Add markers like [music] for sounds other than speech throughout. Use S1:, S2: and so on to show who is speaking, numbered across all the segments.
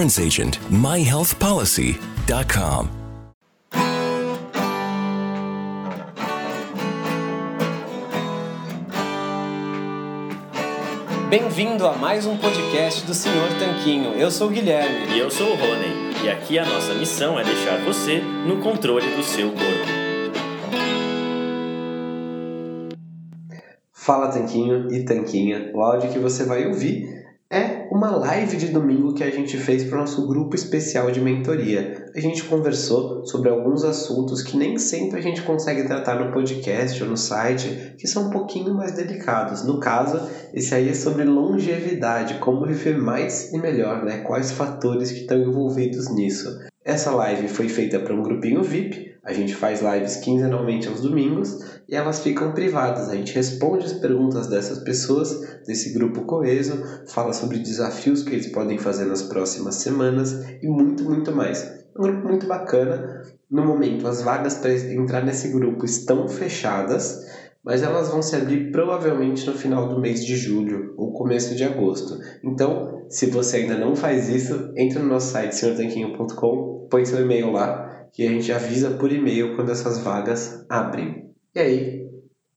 S1: agent. myhealthpolicy.com.
S2: Bem-vindo a mais um podcast do Senhor Tanquinho. Eu sou o Guilherme.
S3: E eu sou o Rony. E aqui a nossa missão é deixar você no controle do seu corpo.
S4: Fala Tanquinho e Tanquinha. O áudio que você vai ouvir é uma live de domingo que a gente fez para o nosso grupo especial de mentoria. A gente conversou sobre alguns assuntos que nem sempre a gente consegue tratar no podcast ou no site, que são um pouquinho mais delicados. No caso, esse aí é sobre longevidade, como viver mais e melhor, né? Quais fatores que estão envolvidos nisso. Essa live foi feita para um grupinho VIP. A gente faz lives quinzenalmente aos domingos e elas ficam privadas. A gente responde as perguntas dessas pessoas, desse grupo coeso, fala sobre desafios que eles podem fazer nas próximas semanas e muito, muito mais. Um grupo muito bacana. No momento, as vagas para entrar nesse grupo estão fechadas, mas elas vão se abrir provavelmente no final do mês de julho ou começo de agosto. Então, se você ainda não faz isso, entre no nosso site senhortanquinho.com, põe seu e-mail lá, que a gente avisa por e-mail quando essas vagas abrem. E aí,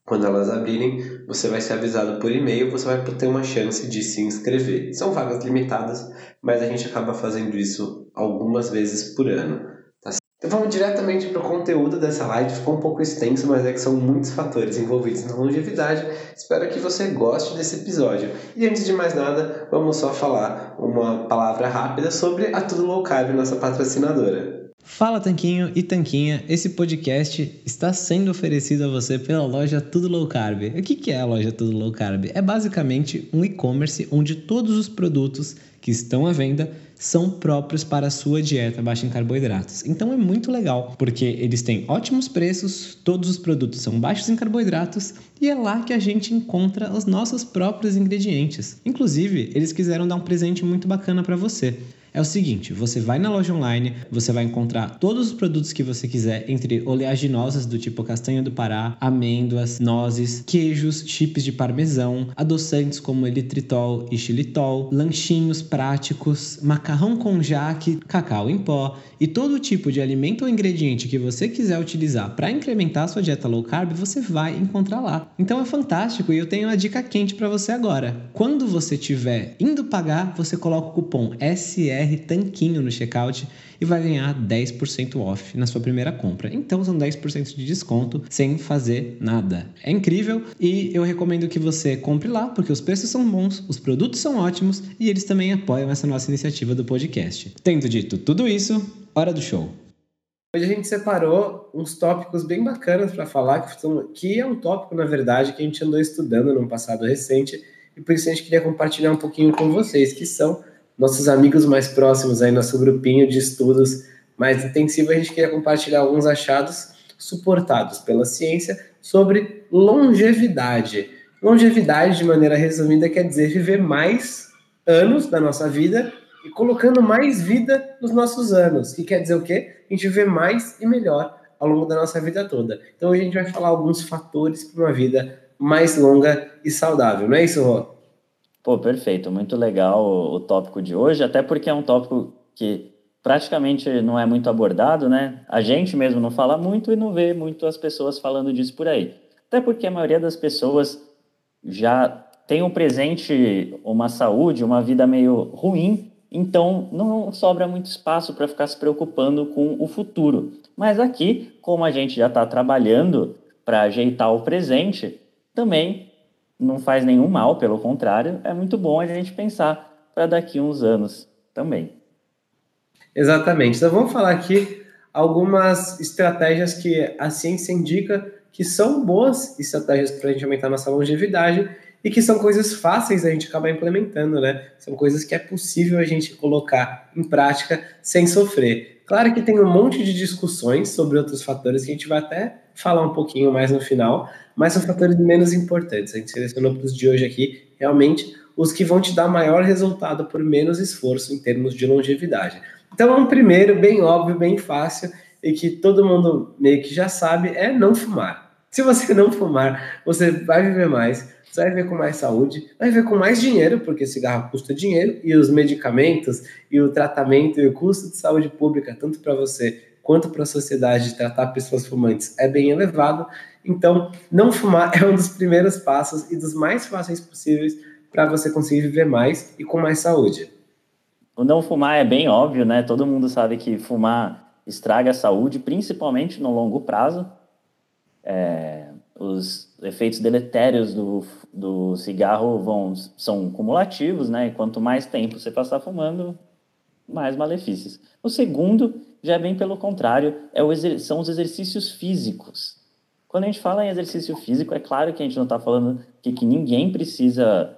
S4: quando elas abrirem, você vai ser avisado por e-mail, você vai ter uma chance de se inscrever. São vagas limitadas, mas a gente acaba fazendo isso algumas vezes por ano. Tá? Então vamos diretamente para o conteúdo dessa live. Ficou um pouco extenso, mas é que são muitos fatores envolvidos na longevidade. Espero que você goste desse episódio. E antes de mais nada, vamos só falar uma palavra rápida sobre a Tudo Low Carb, nossa patrocinadora.
S5: Fala Tanquinho e Tanquinha, esse podcast está sendo oferecido a você pela loja Tudo Low Carb. O que é a loja Tudo Low Carb? É basicamente um e-commerce onde todos os produtos que estão à venda são próprios para a sua dieta baixa em carboidratos. Então é muito legal, porque eles têm ótimos preços, todos os produtos são baixos em carboidratos e é lá que a gente encontra os nossos próprios ingredientes. Inclusive, eles quiseram dar um presente muito bacana para você. É o seguinte, você vai na loja online, você vai encontrar todos os produtos que você quiser, entre oleaginosas do tipo castanha do Pará, amêndoas, nozes, queijos, chips de parmesão, adoçantes como elitritol e xilitol, lanchinhos práticos, macarrão com jaque, cacau em pó e todo tipo de alimento ou ingrediente que você quiser utilizar para incrementar sua dieta low carb, você vai encontrar lá. Então é fantástico e eu tenho uma dica quente para você agora. Quando você estiver indo pagar, você coloca o cupom SR Tanquinho no checkout e vai ganhar 10% off na sua primeira compra. Então são 10% de desconto sem fazer nada. É incrível e eu recomendo que você compre lá porque os preços são bons, os produtos são ótimos e eles também apoiam essa nossa iniciativa do podcast. Tendo dito tudo isso, hora do show.
S4: Hoje a gente separou uns tópicos bem bacanas para falar, que, são, que é um tópico, na verdade, que a gente andou estudando num passado recente, e por isso a gente queria compartilhar um pouquinho com vocês, que são nossos amigos mais próximos aí, nosso grupinho de estudos mais intensivo, a gente queria compartilhar alguns achados suportados pela ciência sobre longevidade. Longevidade, de maneira resumida, quer dizer viver mais anos da nossa vida e colocando mais vida nos nossos anos, que quer dizer o quê? A gente viver mais e melhor ao longo da nossa vida toda. Então a gente vai falar alguns fatores para uma vida mais longa e saudável, não é isso, Rô?
S3: Pô, perfeito, muito legal o, o tópico de hoje, até porque é um tópico que praticamente não é muito abordado, né? A gente mesmo não fala muito e não vê muito as pessoas falando disso por aí. Até porque a maioria das pessoas já tem um presente, uma saúde, uma vida meio ruim Então, não sobra muito espaço para ficar se preocupando com o futuro. Mas aqui, como a gente já está trabalhando para ajeitar o presente, também não faz nenhum mal, pelo contrário, é muito bom a gente pensar para daqui uns anos também.
S4: Exatamente. Então vamos falar aqui algumas estratégias que a ciência indica que são boas estratégias para a gente aumentar nossa longevidade e que são coisas fáceis a gente acabar implementando, né? São coisas que é possível a gente colocar em prática sem sofrer. Claro que tem um monte de discussões sobre outros fatores que a gente vai até falar um pouquinho mais no final, mas são fatores menos importantes. A gente selecionou para os de hoje aqui realmente os que vão te dar maior resultado por menos esforço em termos de longevidade. Então, um primeiro, bem óbvio, bem fácil, e que todo mundo meio que já sabe, é não fumar. Se você não fumar, você vai viver mais, você vai viver com mais saúde, vai viver com mais dinheiro, porque cigarro custa dinheiro, e os medicamentos, e o tratamento, e o custo de saúde pública, tanto para você quanto para a sociedade, tratar pessoas fumantes é bem elevado. Então, não fumar [laughs] é um dos primeiros passos e dos mais fáceis possíveis para você conseguir viver mais e com mais saúde.
S3: O não fumar é bem óbvio, né? Todo mundo sabe que fumar estraga a saúde, principalmente no longo prazo. É, os efeitos deletérios do, do cigarro vão, são cumulativos, né? E quanto mais tempo você passar fumando, mais malefícios. O segundo já é bem pelo contrário, é o são os exercícios físicos. Quando a gente fala em exercício físico, é claro que a gente não está falando que, que ninguém precisa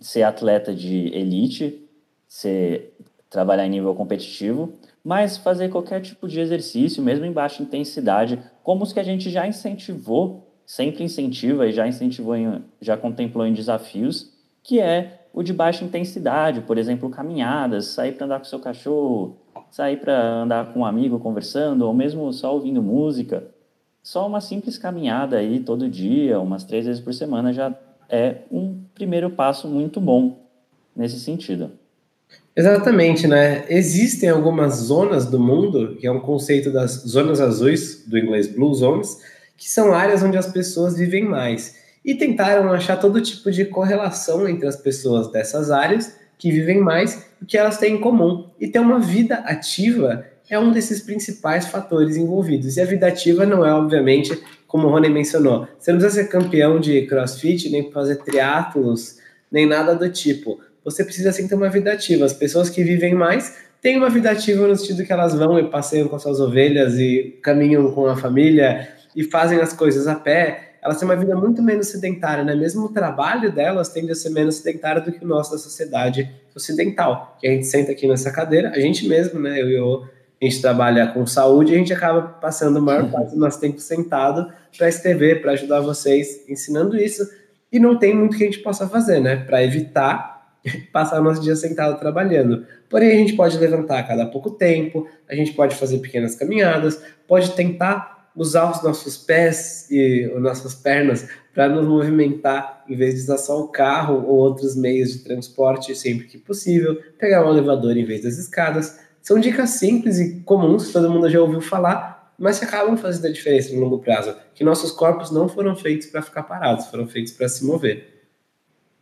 S3: ser atleta de elite ser, trabalhar em nível competitivo, mas fazer qualquer tipo de exercício, mesmo em baixa intensidade, como os que a gente já incentivou, sempre incentiva e já incentivou, em, já contemplou em desafios, que é o de baixa intensidade, por exemplo, caminhadas, sair para andar com seu cachorro, sair para andar com um amigo conversando, ou mesmo só ouvindo música. Só uma simples caminhada aí todo dia, umas três vezes por semana, já é um primeiro passo muito bom nesse sentido.
S4: Exatamente, né? Existem algumas zonas do mundo, que é um conceito das zonas azuis, do inglês Blue Zones, que são áreas onde as pessoas vivem mais. E tentaram achar todo tipo de correlação entre as pessoas dessas áreas que vivem mais o que elas têm em comum. E ter uma vida ativa é um desses principais fatores envolvidos. E a vida ativa não é, obviamente, como o Rony mencionou, você não precisa ser campeão de crossfit, nem fazer triatlos, nem nada do tipo você precisa sim ter uma vida ativa. As pessoas que vivem mais têm uma vida ativa no sentido que elas vão e passeiam com suas ovelhas e caminham com a família e fazem as coisas a pé. Elas têm uma vida muito menos sedentária, né? Mesmo o trabalho delas tende a ser menos sedentário do que o nosso da sociedade ocidental. Que a gente senta aqui nessa cadeira, a gente mesmo, né? Eu e o a gente trabalha com saúde, a gente acaba passando a maior parte do nosso tempo sentado para escrever, para ajudar vocês ensinando isso. E não tem muito que a gente possa fazer, né? Para evitar [laughs] passar o nosso dia sentado trabalhando. Porém, a gente pode levantar a cada pouco tempo, a gente pode fazer pequenas caminhadas, pode tentar usar os nossos pés e as nossas pernas para nos movimentar, em vez de usar só o carro ou outros meios de transporte sempre que possível, pegar um elevador em vez das escadas. São dicas simples e comuns que todo mundo já ouviu falar, mas que acabam fazendo a diferença no longo prazo. Que nossos corpos não foram feitos para ficar parados, foram feitos para se mover.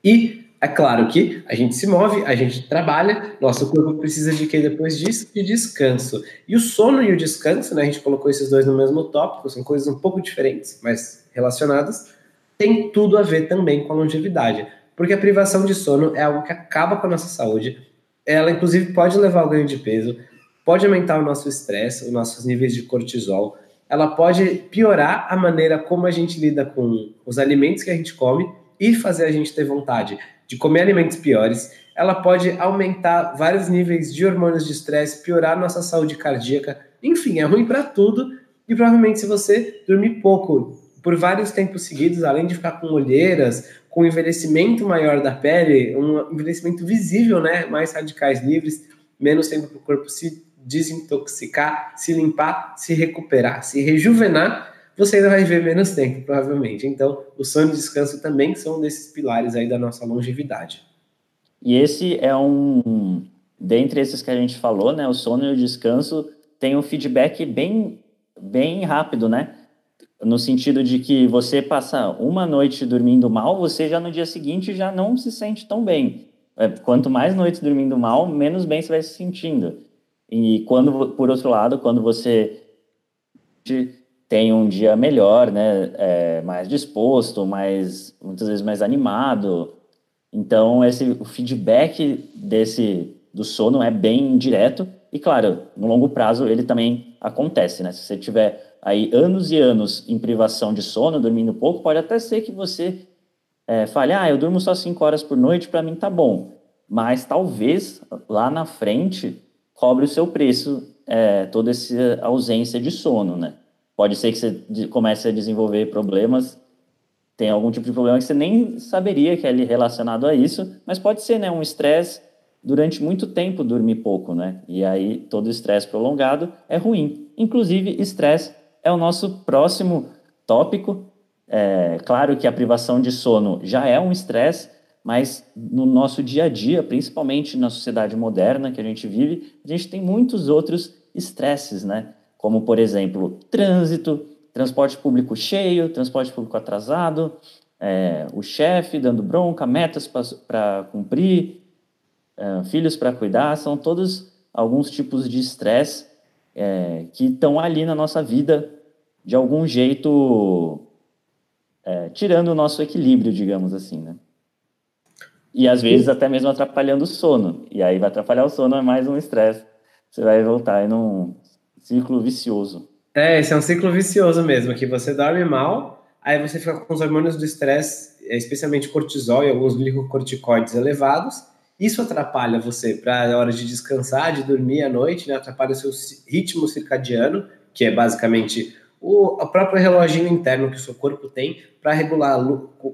S4: E é claro que a gente se move, a gente trabalha, nosso corpo precisa de que depois disso? De descanso. E o sono e o descanso, né, a gente colocou esses dois no mesmo tópico, são coisas um pouco diferentes, mas relacionadas, tem tudo a ver também com a longevidade. Porque a privação de sono é algo que acaba com a nossa saúde, ela inclusive pode levar ao ganho de peso, pode aumentar o nosso estresse, os nossos níveis de cortisol, ela pode piorar a maneira como a gente lida com os alimentos que a gente come e fazer a gente ter vontade de comer alimentos piores, ela pode aumentar vários níveis de hormônios de estresse, piorar nossa saúde cardíaca, enfim, é ruim para tudo. E provavelmente, se você dormir pouco por vários tempos seguidos, além de ficar com olheiras, com envelhecimento maior da pele, um envelhecimento visível, né? Mais radicais livres, menos tempo para o corpo se desintoxicar, se limpar, se recuperar, se rejuvenar, você ainda vai viver menos tempo, provavelmente. Então, o sono e o descanso também são desses pilares aí da nossa longevidade.
S3: E esse é um, dentre esses que a gente falou, né, o sono e o descanso tem um feedback bem, bem rápido, né? No sentido de que você passa uma noite dormindo mal, você já no dia seguinte já não se sente tão bem. É, quanto mais noites dormindo mal, menos bem você vai se sentindo. E quando, por outro lado, quando você tem um dia melhor, né, é, mais disposto, mais muitas vezes mais animado. Então esse o feedback desse do sono é bem direto e claro, no longo prazo ele também acontece, né? Se você tiver aí anos e anos em privação de sono, dormindo pouco, pode até ser que você é, fale, ah, eu durmo só cinco horas por noite, para mim tá bom. Mas talvez lá na frente cobre o seu preço é, toda essa ausência de sono, né? Pode ser que você comece a desenvolver problemas, tem algum tipo de problema que você nem saberia que é relacionado a isso, mas pode ser, né, um estresse durante muito tempo dormir pouco, né? E aí todo estresse prolongado é ruim. Inclusive, estresse é o nosso próximo tópico. É, claro que a privação de sono já é um estresse, mas no nosso dia a dia, principalmente na sociedade moderna que a gente vive, a gente tem muitos outros estresses, né? Como, por exemplo, trânsito, transporte público cheio, transporte público atrasado, é, o chefe dando bronca, metas para cumprir, é, filhos para cuidar, são todos alguns tipos de estresse é, que estão ali na nossa vida de algum jeito é, tirando o nosso equilíbrio, digamos assim, né? E às vezes até mesmo atrapalhando o sono. E aí vai atrapalhar o sono, é mais um estresse. Você vai voltar e não, Ciclo vicioso.
S4: É, esse é um ciclo vicioso mesmo, que você dorme mal, aí você fica com os hormônios do estresse, especialmente cortisol e alguns glicocorticoides elevados. Isso atrapalha você para a hora de descansar, de dormir à noite, né? atrapalha o seu ritmo circadiano, que é basicamente o, o próprio reloginho interno que o seu corpo tem para regular,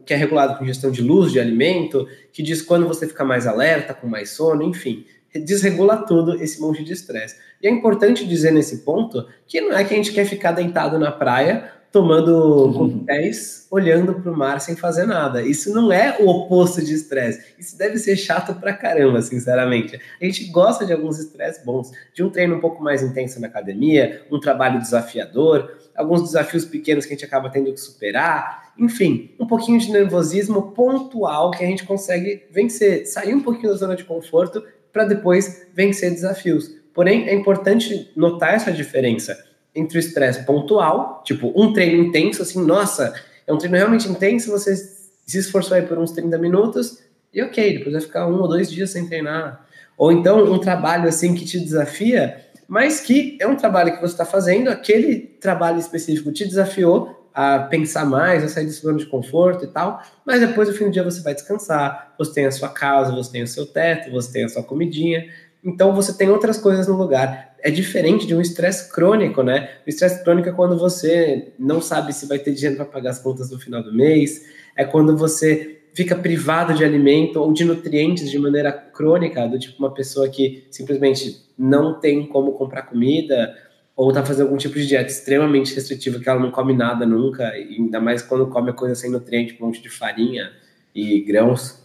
S4: que é regulado com gestão de luz, de alimento, que diz quando você fica mais alerta, com mais sono, enfim desregula tudo esse monte de estresse. E é importante dizer nesse ponto que não é que a gente quer ficar deitado na praia tomando coquetéis, olhando para o mar sem fazer nada. Isso não é o oposto de estresse. Isso deve ser chato pra caramba, sinceramente. A gente gosta de alguns estresses bons, de um treino um pouco mais intenso na academia, um trabalho desafiador, alguns desafios pequenos que a gente acaba tendo que superar, enfim, um pouquinho de nervosismo pontual que a gente consegue vencer, sair um pouquinho da zona de conforto para depois vencer desafios. Porém, é importante notar essa diferença entre o estresse pontual, tipo um treino intenso, assim, nossa, é um treino realmente intenso, você se esforçou aí por uns 30 minutos e ok, depois vai ficar um ou dois dias sem treinar. Ou então um trabalho assim que te desafia, mas que é um trabalho que você está fazendo, aquele trabalho específico te desafiou, a pensar mais, a sair desse zona de conforto e tal, mas depois no fim do dia você vai descansar, você tem a sua casa, você tem o seu teto, você tem a sua comidinha, então você tem outras coisas no lugar. É diferente de um estresse crônico, né? O estresse crônico é quando você não sabe se vai ter dinheiro para pagar as contas no final do mês, é quando você fica privado de alimento ou de nutrientes de maneira crônica, do tipo uma pessoa que simplesmente não tem como comprar comida, ou tá fazendo algum tipo de dieta extremamente restritiva que ela não come nada nunca, ainda mais quando come coisa sem nutriente, um monte de farinha e grãos.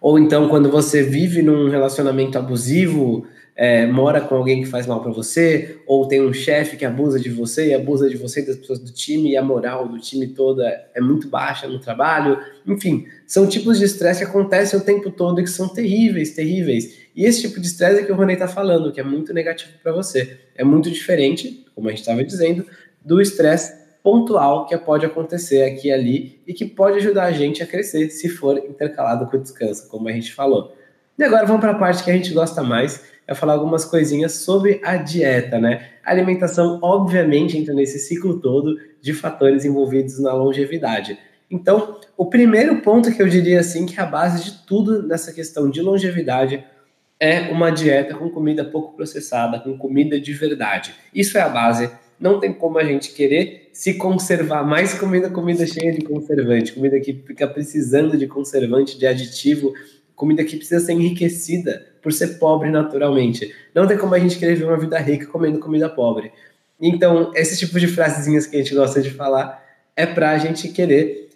S4: Ou então quando você vive num relacionamento abusivo, é, mora com alguém que faz mal para você, ou tem um chefe que abusa de você e abusa de você e das pessoas do time, e a moral do time toda é muito baixa no trabalho. Enfim, são tipos de estresse que acontecem o tempo todo e que são terríveis, terríveis. E esse tipo de estresse é que o Ronei está falando, que é muito negativo para você. É muito diferente, como a gente estava dizendo, do estresse pontual que pode acontecer aqui e ali e que pode ajudar a gente a crescer se for intercalado com descanso, como a gente falou. E agora vamos para a parte que a gente gosta mais, é falar algumas coisinhas sobre a dieta, né? A alimentação, obviamente, entra nesse ciclo todo de fatores envolvidos na longevidade. Então, o primeiro ponto que eu diria assim que é a base de tudo nessa questão de longevidade é uma dieta com comida pouco processada, com comida de verdade. Isso é a base. Não tem como a gente querer se conservar mais comida, comida cheia de conservante, comida que fica precisando de conservante, de aditivo, comida que precisa ser enriquecida por ser pobre naturalmente. Não tem como a gente querer viver uma vida rica comendo comida pobre. Então, esse tipo de frasezinhas que a gente gosta de falar é para a gente querer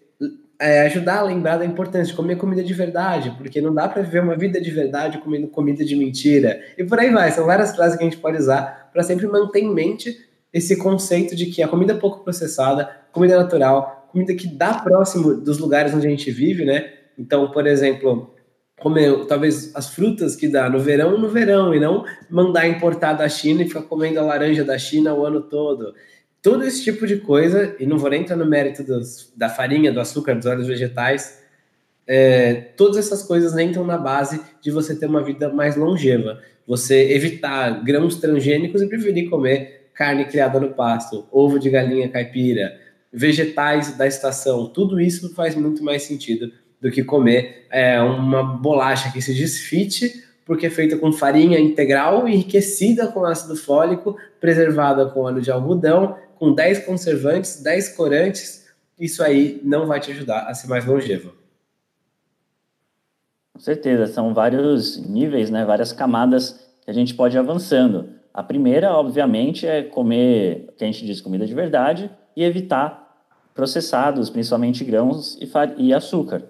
S4: é, ajudar a lembrar da importância de comer comida de verdade, porque não dá para viver uma vida de verdade comendo comida de mentira. E por aí vai, são várias frases que a gente pode usar para sempre manter em mente esse conceito de que a comida pouco processada, comida natural, comida que dá próximo dos lugares onde a gente vive, né? Então, por exemplo, comer talvez as frutas que dá no verão no verão e não mandar importar da China e ficar comendo a laranja da China o ano todo. Todo esse tipo de coisa, e não vou nem entrar no mérito dos, da farinha, do açúcar, dos óleos vegetais, é, todas essas coisas estão na base de você ter uma vida mais longeva. Você evitar grãos transgênicos e preferir comer carne criada no pasto, ovo de galinha caipira, vegetais da estação, tudo isso faz muito mais sentido do que comer é, uma bolacha que se desfite, porque é feita com farinha integral, enriquecida com ácido fólico, preservada com óleo de algodão, com 10 conservantes, 10 corantes. Isso aí não vai te ajudar a ser mais longevo.
S3: Com certeza, são vários níveis, né, várias camadas que a gente pode ir avançando. A primeira, obviamente, é comer, que a gente diz, comida de verdade e evitar processados, principalmente grãos e, e açúcar.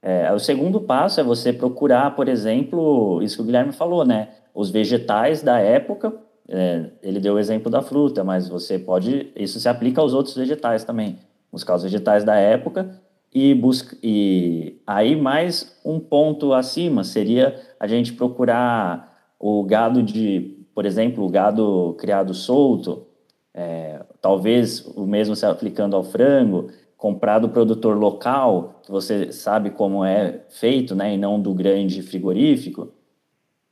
S3: É, o segundo passo é você procurar, por exemplo, isso que o Guilherme falou, né? Os vegetais da época. É, ele deu o exemplo da fruta, mas você pode. Isso se aplica aos outros vegetais também. Buscar os vegetais da época e busca. E aí, mais um ponto acima seria a gente procurar o gado de, por exemplo, o gado criado solto, é, talvez o mesmo se aplicando ao frango, comprar do produtor local, que você sabe como é feito, né, e não do grande frigorífico.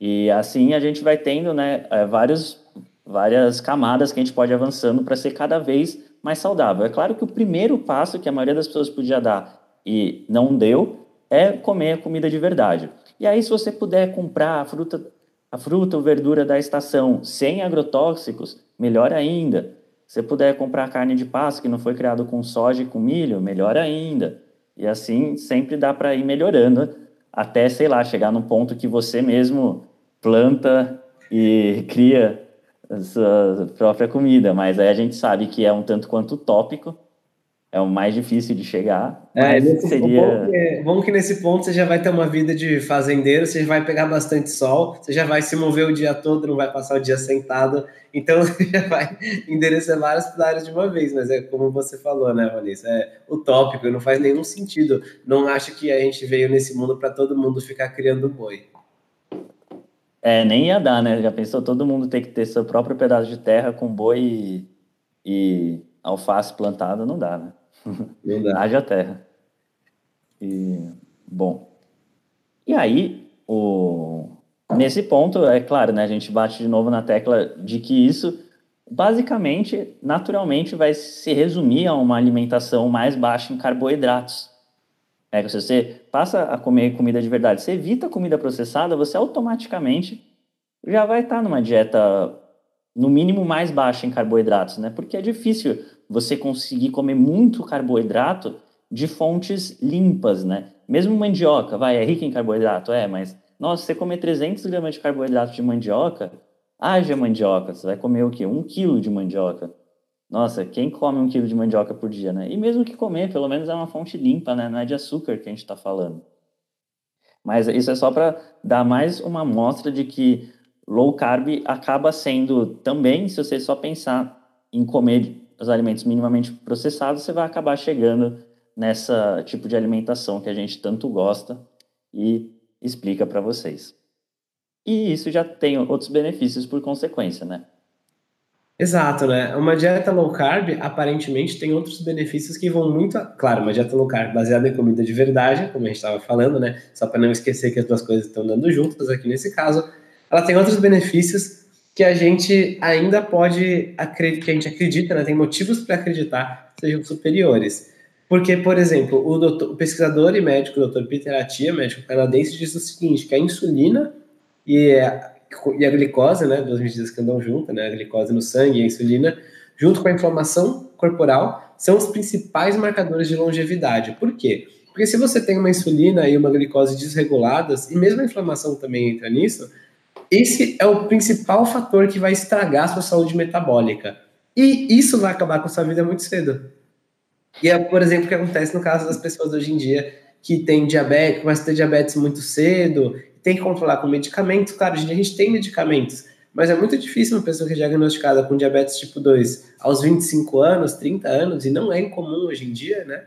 S3: E assim a gente vai tendo, né, é, vários, várias camadas que a gente pode avançando para ser cada vez mais saudável. É claro que o primeiro passo que a maioria das pessoas podia dar e não deu é comer a comida de verdade. E aí, se você puder comprar fruta, a fruta ou verdura da estação sem agrotóxicos, melhor ainda. Se puder comprar carne de pasto que não foi criado com soja e com milho, melhor ainda. E assim sempre dá para ir melhorando até, sei lá, chegar num ponto que você mesmo planta e cria a sua própria comida. Mas aí a gente sabe que é um tanto quanto utópico, é o mais difícil de chegar. É, seria.
S4: Bom que, bom que, nesse ponto você já vai ter uma vida de fazendeiro, você vai pegar bastante sol, você já vai se mover o dia todo, não vai passar o dia sentado, então [laughs] você já vai endereçar várias áreas de uma vez. Mas é como você falou, né, Vanessa? É utópico, não faz nenhum sentido. Não acho que a gente veio nesse mundo para todo mundo ficar criando boi.
S3: É, nem ia dar, né? Já pensou todo mundo ter que ter seu próprio pedaço de terra com boi e, e alface plantada? Não dá, né? [laughs] Haja terra. E, bom. E aí, o, nesse ponto, é claro, né, a gente bate de novo na tecla de que isso, basicamente, naturalmente, vai se resumir a uma alimentação mais baixa em carboidratos. É se você passa a comer comida de verdade, você evita comida processada, você automaticamente já vai estar numa dieta, no mínimo, mais baixa em carboidratos, né? Porque é difícil você conseguir comer muito carboidrato de fontes limpas, né? Mesmo mandioca, vai, é rica em carboidrato, é, mas, nossa, você comer 300 gramas de carboidrato de mandioca, haja mandioca, você vai comer o quê? Um quilo de mandioca. Nossa, quem come um quilo de mandioca por dia, né? E mesmo que comer, pelo menos é uma fonte limpa, né? Não é de açúcar que a gente está falando. Mas isso é só para dar mais uma amostra de que low carb acaba sendo também, se você só pensar em comer os alimentos minimamente processados, você vai acabar chegando nessa tipo de alimentação que a gente tanto gosta e explica para vocês. E isso já tem outros benefícios por consequência, né?
S4: Exato, né? Uma dieta low carb aparentemente tem outros benefícios que vão muito. A... Claro, uma dieta low carb baseada em comida de verdade, como a gente estava falando, né? Só para não esquecer que as duas coisas estão dando juntas aqui nesse caso. Ela tem outros benefícios que a gente ainda pode acreditar, que a gente acredita, né, tem motivos para acreditar sejam superiores. Porque, por exemplo, o, doutor, o pesquisador e médico o Dr. Peter Attia, médico canadense, diz o seguinte, que a insulina e a, e a glicose, né, duas medidas que andam juntas, né, a glicose no sangue e a insulina, junto com a inflamação corporal, são os principais marcadores de longevidade. Por quê? Porque se você tem uma insulina e uma glicose desreguladas, e mesmo a inflamação também entra nisso, esse é o principal fator que vai estragar a sua saúde metabólica. E isso vai acabar com a sua vida muito cedo. E é, por exemplo, o que acontece no caso das pessoas hoje em dia que têm diabetes, começam a ter diabetes muito cedo, tem que controlar com medicamentos. Claro, a gente tem medicamentos, mas é muito difícil uma pessoa que é diagnosticada com diabetes tipo 2 aos 25 anos, 30 anos, e não é incomum hoje em dia, né?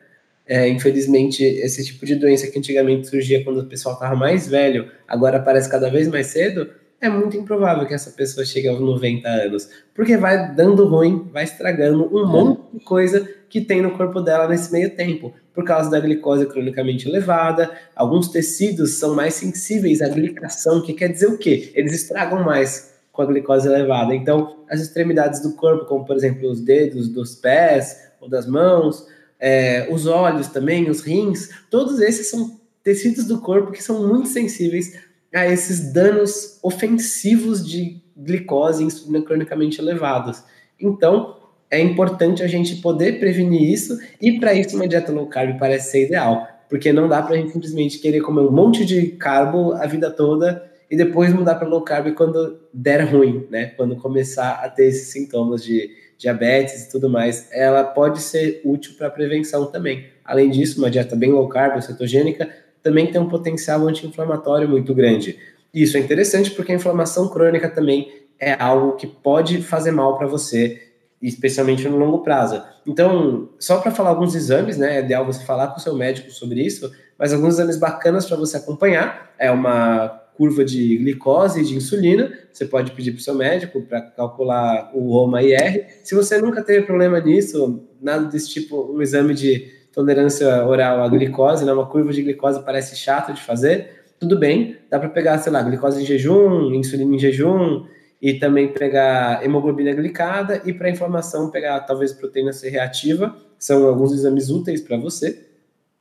S4: É, infelizmente, esse tipo de doença que antigamente surgia quando o pessoal estava mais velho, agora aparece cada vez mais cedo, é muito improvável que essa pessoa chegue aos 90 anos, porque vai dando ruim, vai estragando um é. monte de coisa que tem no corpo dela nesse meio tempo, por causa da glicose cronicamente elevada. Alguns tecidos são mais sensíveis à glicação, que quer dizer o quê? Eles estragam mais com a glicose elevada. Então, as extremidades do corpo, como por exemplo os dedos dos pés ou das mãos, é, os olhos também, os rins, todos esses são tecidos do corpo que são muito sensíveis a esses danos ofensivos de glicose e insulina cronicamente elevados. Então, é importante a gente poder prevenir isso, e para isso uma dieta low carb parece ser ideal, porque não dá para a gente simplesmente querer comer um monte de carbo a vida toda e depois mudar para low carb quando der ruim, né? Quando começar a ter esses sintomas de diabetes e tudo mais, ela pode ser útil para prevenção também. Além disso, uma dieta bem low carb, cetogênica, também tem um potencial anti-inflamatório muito grande. Isso é interessante porque a inflamação crônica também é algo que pode fazer mal para você, especialmente no longo prazo. Então, só para falar alguns exames, né? É ideal você falar com o seu médico sobre isso, mas alguns exames bacanas para você acompanhar é uma curva de glicose e de insulina. Você pode pedir para o seu médico para calcular o OMA-IR. Se você nunca teve problema nisso, nada desse tipo, um exame de tolerância oral à glicose, né, uma curva de glicose parece chato de fazer, tudo bem, dá para pegar, sei lá, glicose em jejum, insulina em jejum, e também pegar hemoglobina glicada, e para inflamação pegar talvez proteína C reativa, são alguns exames úteis para você.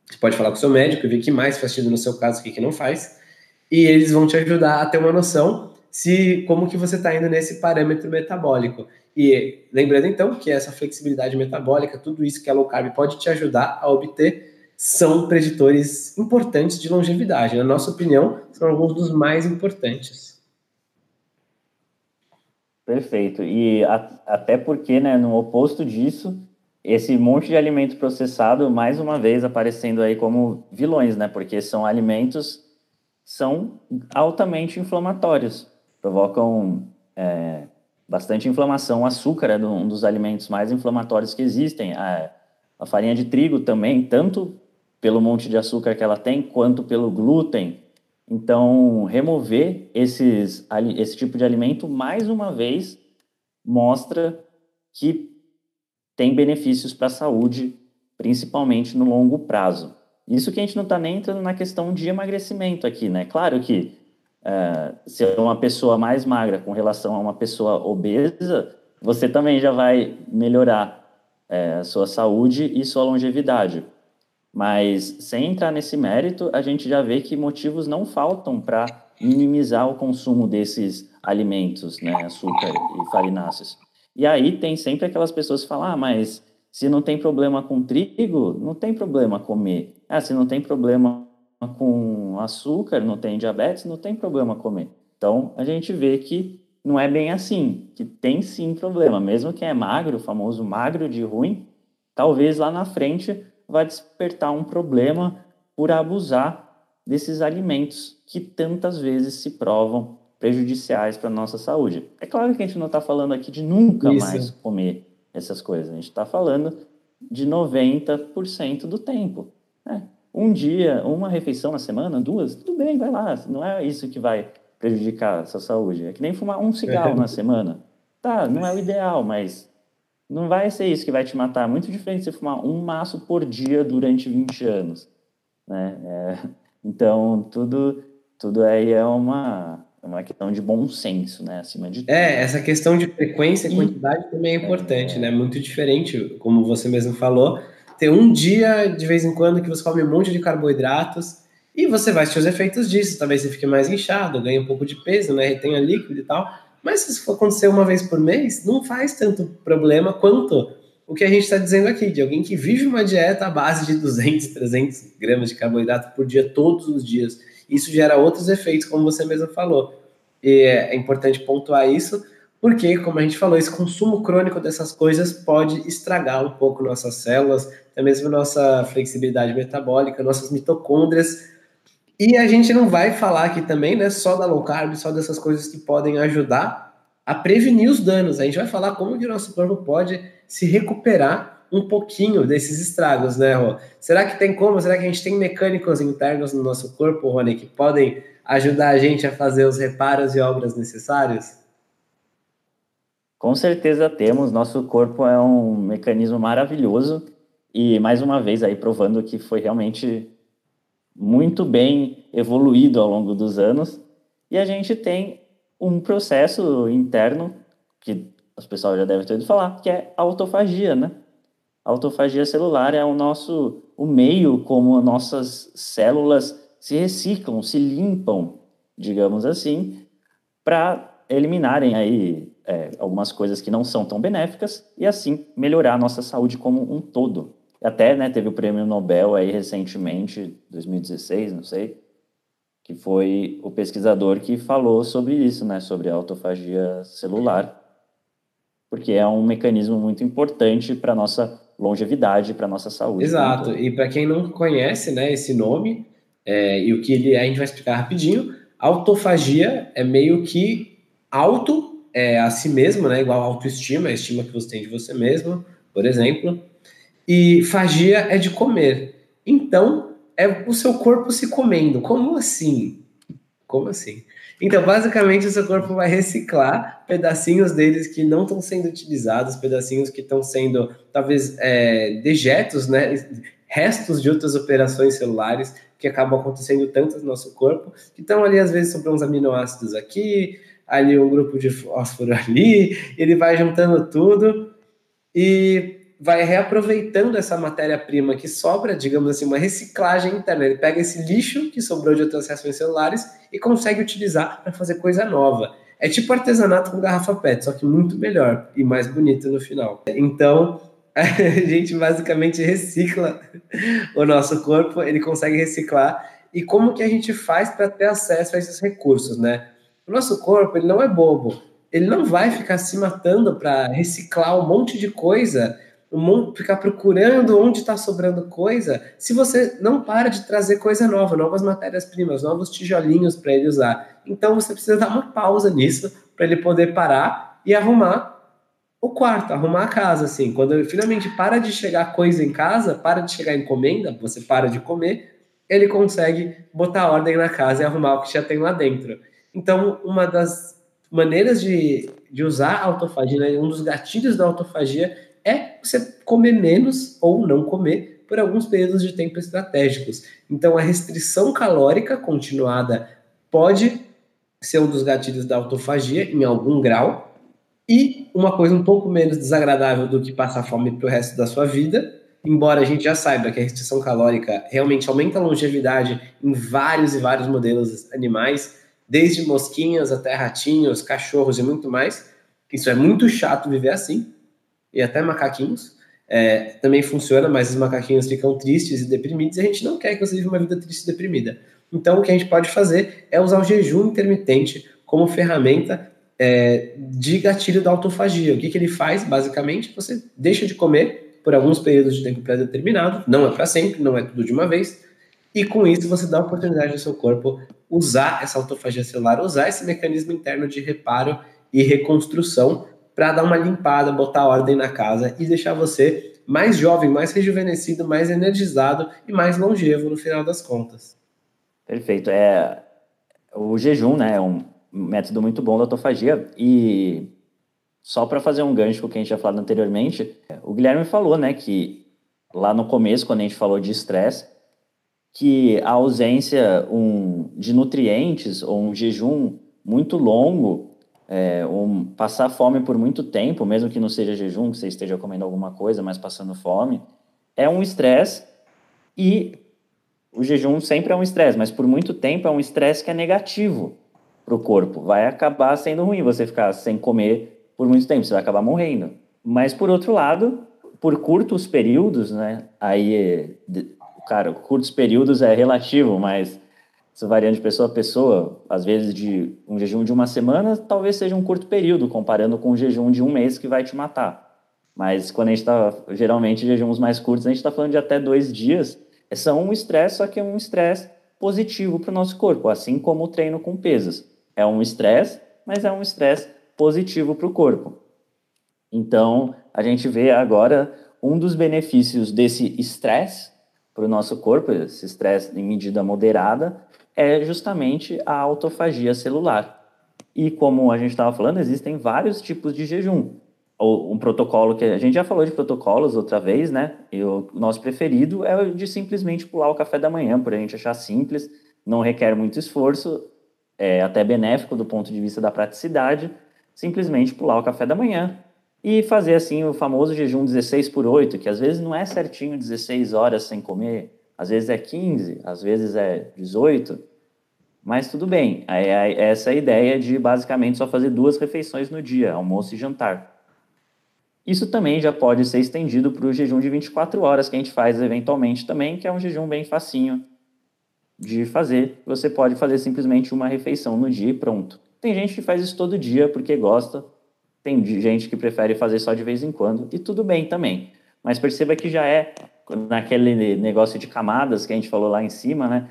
S4: Você pode falar com o seu médico e ver o que mais faz sentido no seu caso, o que, que não faz e eles vão te ajudar a ter uma noção se como que você está indo nesse parâmetro metabólico. E lembrando então que essa flexibilidade metabólica, tudo isso que a low carb pode te ajudar a obter, são preditores importantes de longevidade. Na nossa opinião, são alguns dos mais importantes.
S3: Perfeito. E a, até porque, né, no oposto disso, esse monte de alimento processado, mais uma vez aparecendo aí como vilões, né? Porque são alimentos são altamente inflamatórios, provocam é, bastante inflamação. O açúcar é um dos alimentos mais inflamatórios que existem. A, a farinha de trigo também, tanto pelo monte de açúcar que ela tem, quanto pelo glúten. Então, remover esses, esse tipo de alimento, mais uma vez, mostra que tem benefícios para a saúde, principalmente no longo prazo. Isso que a gente não está nem entrando na questão de emagrecimento aqui, né? Claro que uh, se é uma pessoa mais magra com relação a uma pessoa obesa, você também já vai melhorar uh, a sua saúde e sua longevidade. Mas sem entrar nesse mérito, a gente já vê que motivos não faltam para minimizar o consumo desses alimentos, né? Açúcar e farináceos. E aí tem sempre aquelas pessoas que falam, ah, mas se não tem problema com trigo, não tem problema comer. Ah, se não tem problema com açúcar, não tem diabetes, não tem problema comer. Então, a gente vê que não é bem assim, que tem sim problema. Mesmo quem é magro, o famoso magro de ruim, talvez lá na frente vai despertar um problema por abusar desses alimentos que tantas vezes se provam prejudiciais para a nossa saúde. É claro que a gente não está falando aqui de nunca Isso. mais comer essas coisas. A gente está falando de 90% do tempo. Né? Um dia, uma refeição na semana, duas, tudo bem, vai lá. Não é isso que vai prejudicar a sua saúde. É que nem fumar um cigarro na semana. Tá, não é o ideal, mas não vai ser isso que vai te matar. É muito diferente você fumar um maço por dia durante 20 anos. Né? É, então, tudo, tudo aí é uma, é uma questão de bom senso, né? Acima de tudo.
S4: É, essa questão de frequência e quantidade também é importante, é, né? Muito diferente, como você mesmo falou. Ter um dia de vez em quando que você come um monte de carboidratos e você vai ter os efeitos disso. Talvez você fique mais inchado, ganhe um pouco de peso, né? Retenha líquido e tal. Mas se isso acontecer uma vez por mês, não faz tanto problema quanto o que a gente está dizendo aqui, de alguém que vive uma dieta à base de 200, 300 gramas de carboidrato por dia, todos os dias isso gera outros efeitos, como você mesmo falou. E é importante pontuar isso, porque, como a gente falou, esse consumo crônico dessas coisas pode estragar um pouco nossas células, até mesmo nossa flexibilidade metabólica, nossas mitocôndrias. E a gente não vai falar aqui também, né, só da low carb, só dessas coisas que podem ajudar a prevenir os danos. A gente vai falar como que o nosso corpo pode se recuperar um pouquinho desses estragos, né, Rô? Será que tem como? Será que a gente tem mecânicos internos no nosso corpo, Rony, que podem ajudar a gente a fazer os reparos e obras necessários?
S3: Com certeza temos. Nosso corpo é um mecanismo maravilhoso e mais uma vez aí provando que foi realmente muito bem evoluído ao longo dos anos. E a gente tem um processo interno que os pessoal já devem ter ouvido falar, que é a autofagia, né? A autofagia celular é o nosso o meio como nossas células se reciclam, se limpam, digamos assim, para eliminarem aí é, algumas coisas que não são tão benéficas e assim melhorar a nossa saúde como um todo. Até né, teve o prêmio Nobel aí recentemente, 2016, não sei, que foi o pesquisador que falou sobre isso, né, sobre a autofagia celular, porque é um mecanismo muito importante para nossa longevidade, para nossa saúde.
S4: Exato. E para quem não conhece, né, esse nome é, e o que ele, a gente vai explicar rapidinho. Autofagia é meio que auto é, a si mesmo, né, igual autoestima, a estima que você tem de você mesmo, por exemplo. E fagia é de comer. Então, é o seu corpo se comendo. Como assim? Como assim? Então, basicamente, o seu corpo vai reciclar pedacinhos deles que não estão sendo utilizados, pedacinhos que estão sendo, talvez, é, dejetos, né? Restos de outras operações celulares que acabam acontecendo tanto no nosso corpo, que estão ali, às vezes, sobre uns aminoácidos aqui, ali um grupo de fósforo [laughs] ali, ele vai juntando tudo e vai reaproveitando essa matéria-prima que sobra, digamos assim, uma reciclagem interna. Ele pega esse lixo que sobrou de outras reações celulares e consegue utilizar para fazer coisa nova. É tipo artesanato com garrafa PET, só que muito melhor e mais bonito no final. Então, [laughs] a gente basicamente recicla o nosso corpo, ele consegue reciclar. E como que a gente faz para ter acesso a esses recursos, né? O nosso corpo, ele não é bobo. Ele não vai ficar se matando para reciclar um monte de coisa ficar procurando onde está sobrando coisa, se você não para de trazer coisa nova, novas matérias-primas, novos tijolinhos para ele usar. Então você precisa dar uma pausa nisso para ele poder parar e arrumar o quarto, arrumar a casa, assim. Quando ele finalmente para de chegar coisa em casa, para de chegar encomenda, você para de comer, ele consegue botar ordem na casa e arrumar o que já tem lá dentro. Então, uma das maneiras de, de usar a autofagia, né, um dos gatilhos da autofagia é você comer menos ou não comer por alguns períodos de tempo estratégicos. Então, a restrição calórica continuada pode ser um dos gatilhos da autofagia em algum grau, e uma coisa um pouco menos desagradável do que passar fome para o resto da sua vida, embora a gente já saiba que a restrição calórica realmente aumenta a longevidade em vários e vários modelos animais, desde mosquinhas até ratinhos, cachorros e muito mais. Isso é muito chato viver assim, e até macaquinhos. É, também funciona, mas os macaquinhos ficam tristes e deprimidos e a gente não quer que você viva uma vida triste e deprimida. Então, o que a gente pode fazer é usar o jejum intermitente como ferramenta é, de gatilho da autofagia. O que, que ele faz, basicamente? Você deixa de comer por alguns períodos de tempo pré-determinado, não é para sempre, não é tudo de uma vez, e com isso você dá a oportunidade ao seu corpo usar essa autofagia celular, usar esse mecanismo interno de reparo e reconstrução para dar uma limpada, botar ordem na casa e deixar você mais jovem, mais rejuvenescido, mais energizado e mais longevo no final das contas.
S3: Perfeito. É o jejum, né, é um método muito bom da autofagia e só para fazer um gancho com o que a gente já falado anteriormente, o Guilherme falou, né, que lá no começo, quando a gente falou de estresse, que a ausência um, de nutrientes ou um jejum muito longo é, um, passar fome por muito tempo, mesmo que não seja jejum, que você esteja comendo alguma coisa, mas passando fome, é um estresse e o jejum sempre é um estresse, mas por muito tempo é um estresse que é negativo para o corpo. Vai acabar sendo ruim você ficar sem comer por muito tempo, você vai acabar morrendo. Mas por outro lado, por curtos períodos, né? Aí, cara, curtos períodos é relativo, mas isso varia de pessoa a pessoa. Às vezes, de um jejum de uma semana, talvez seja um curto período, comparando com um jejum de um mês que vai te matar. Mas quando a gente está, geralmente, jejuns mais curtos, a gente está falando de até dois dias. São um estresse, só que é um estresse positivo para o nosso corpo, assim como o treino com pesos. É um estresse, mas é um estresse positivo para o corpo. Então, a gente vê agora um dos benefícios desse estresse para o nosso corpo, esse estresse em medida moderada, é justamente a autofagia celular. E como a gente estava falando, existem vários tipos de jejum. Um protocolo que a gente já falou de protocolos outra vez, né? E o nosso preferido é o de simplesmente pular o café da manhã, por a gente achar simples, não requer muito esforço, é até benéfico do ponto de vista da praticidade, simplesmente pular o café da manhã e fazer assim o famoso jejum 16 por 8, que às vezes não é certinho 16 horas sem comer, às vezes é 15, às vezes é 18, mas tudo bem. É, essa é a ideia de basicamente só fazer duas refeições no dia, almoço e jantar. Isso também já pode ser estendido para o jejum de 24 horas que a gente faz eventualmente também, que é um jejum bem facinho de fazer. Você pode fazer simplesmente uma refeição no dia e pronto. Tem gente que faz isso todo dia porque gosta, tem gente que prefere fazer só de vez em quando, e tudo bem também. Mas perceba que já é naquele negócio de camadas que a gente falou lá em cima, né?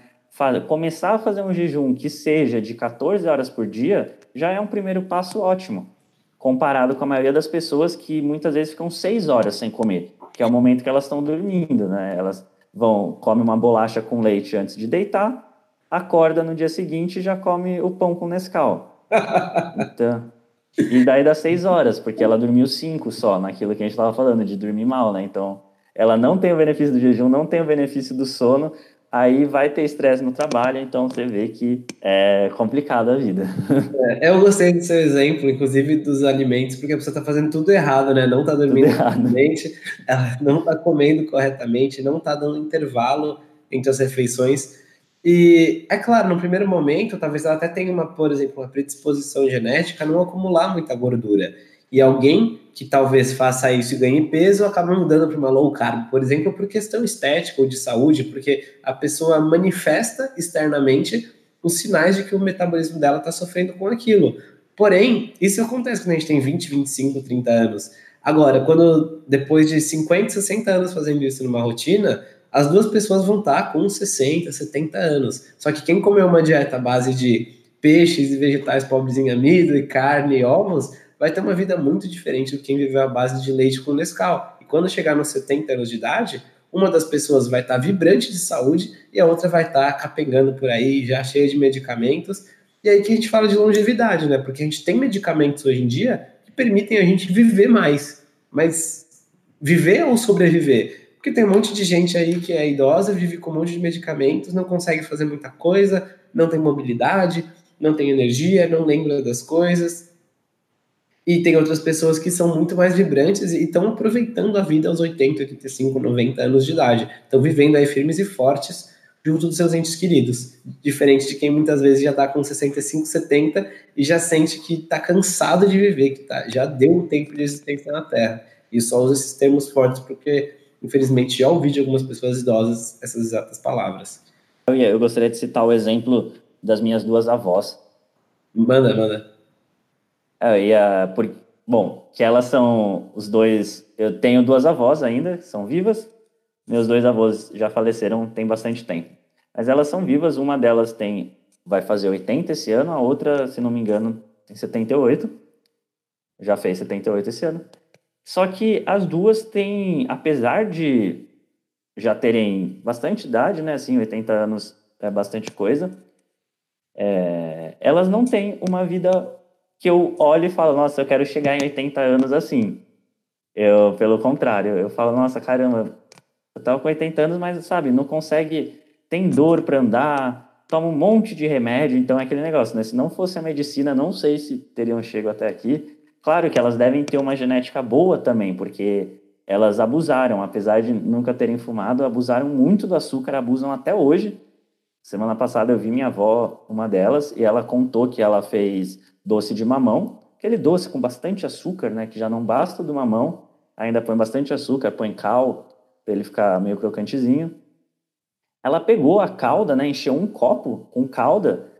S3: Começar a fazer um jejum que seja de 14 horas por dia já é um primeiro passo ótimo, comparado com a maioria das pessoas que muitas vezes ficam 6 horas sem comer, que é o momento que elas estão dormindo, né? Elas vão, come uma bolacha com leite antes de deitar, acorda no dia seguinte e já come o pão com Nescau. [laughs] Então, e daí dá seis horas, porque ela dormiu cinco só, naquilo que a gente estava falando, de dormir mal, né? Então, ela não tem o benefício do jejum, não tem o benefício do sono, aí vai ter estresse no trabalho, então você vê que é complicada a vida.
S4: É, eu gostei do seu exemplo, inclusive dos alimentos, porque a pessoa está fazendo tudo errado, né? Não está dormindo corretamente, ela não está comendo corretamente, não está dando intervalo entre as refeições. E é claro, no primeiro momento, talvez ela até tenha uma, por exemplo, uma predisposição genética a não acumular muita gordura. E alguém que talvez faça isso e ganhe peso acaba mudando para uma low carb, por exemplo, por questão estética ou de saúde, porque a pessoa manifesta externamente os sinais de que o metabolismo dela está sofrendo com aquilo. Porém, isso acontece quando a gente tem 20, 25, 30 anos. Agora, quando depois de 50, 60 anos fazendo isso numa rotina, as duas pessoas vão estar com 60, 70 anos. Só que quem comeu uma dieta à base de peixes e vegetais pobres em amido e carne e ovos, vai ter uma vida muito diferente do que quem viveu à base de leite com Nescau. E quando chegar nos 70 anos de idade, uma das pessoas vai estar vibrante de saúde e a outra vai estar capengando por aí, já cheia de medicamentos. E aí que a gente fala de longevidade, né? Porque a gente tem medicamentos hoje em dia que permitem a gente viver mais. Mas viver ou sobreviver? Porque tem um monte de gente aí que é idosa, vive com um monte de medicamentos, não consegue fazer muita coisa, não tem mobilidade, não tem energia, não lembra das coisas. E tem outras pessoas que são muito mais vibrantes e estão aproveitando a vida aos 80, 85, 90 anos de idade. Estão vivendo aí firmes e fortes junto dos seus entes queridos. Diferente de quem muitas vezes já está com 65, 70 e já sente que está cansado de viver, que tá, já deu um tempo de existência na Terra. E só usa esses termos fortes porque infelizmente, já ouvi de algumas pessoas idosas essas exatas palavras.
S3: Eu, eu gostaria de citar o exemplo das minhas duas avós.
S4: Manda, manda.
S3: Eu ia, por, bom, que elas são os dois. Eu tenho duas avós ainda, são vivas. Meus dois avós já faleceram tem bastante tempo. Mas elas são vivas, uma delas tem vai fazer 80 esse ano, a outra, se não me engano, tem 78. Já fez 78 esse ano. Só que as duas têm, apesar de já terem bastante idade, né? Assim, 80 anos é bastante coisa. É, elas não têm uma vida que eu olho e falo, nossa, eu quero chegar em 80 anos assim. Eu, pelo contrário, eu falo, nossa, caramba, eu tava com 80 anos, mas sabe, não consegue, tem dor para andar, toma um monte de remédio, então é aquele negócio, né? Se não fosse a medicina, não sei se teriam chego até aqui. Claro que elas devem ter uma genética boa também, porque elas abusaram, apesar de nunca terem fumado, abusaram muito do açúcar, abusam até hoje. Semana passada eu vi minha avó, uma delas, e ela contou que ela fez doce de mamão, aquele doce com bastante açúcar, né, que já não basta do mamão, ainda põe bastante açúcar, põe cal, para ele ficar meio crocantezinho. Ela pegou a calda, né, encheu um copo com calda,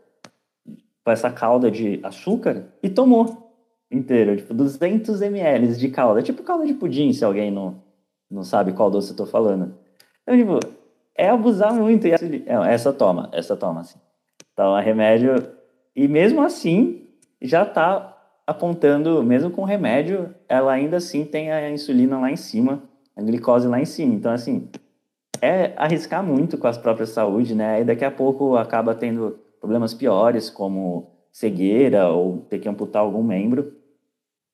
S3: com essa calda de açúcar, e tomou inteiro, tipo 200 ml de calda, tipo calda de pudim, se alguém não, não sabe qual doce eu tô falando. Então, tipo, é abusar muito. E é, essa toma, essa toma, assim. Então, é remédio. E mesmo assim, já tá apontando, mesmo com remédio, ela ainda assim tem a insulina lá em cima, a glicose lá em cima. Então, assim, é arriscar muito com as próprias saúde, né? Aí daqui a pouco acaba tendo problemas piores, como cegueira ou ter que amputar algum membro.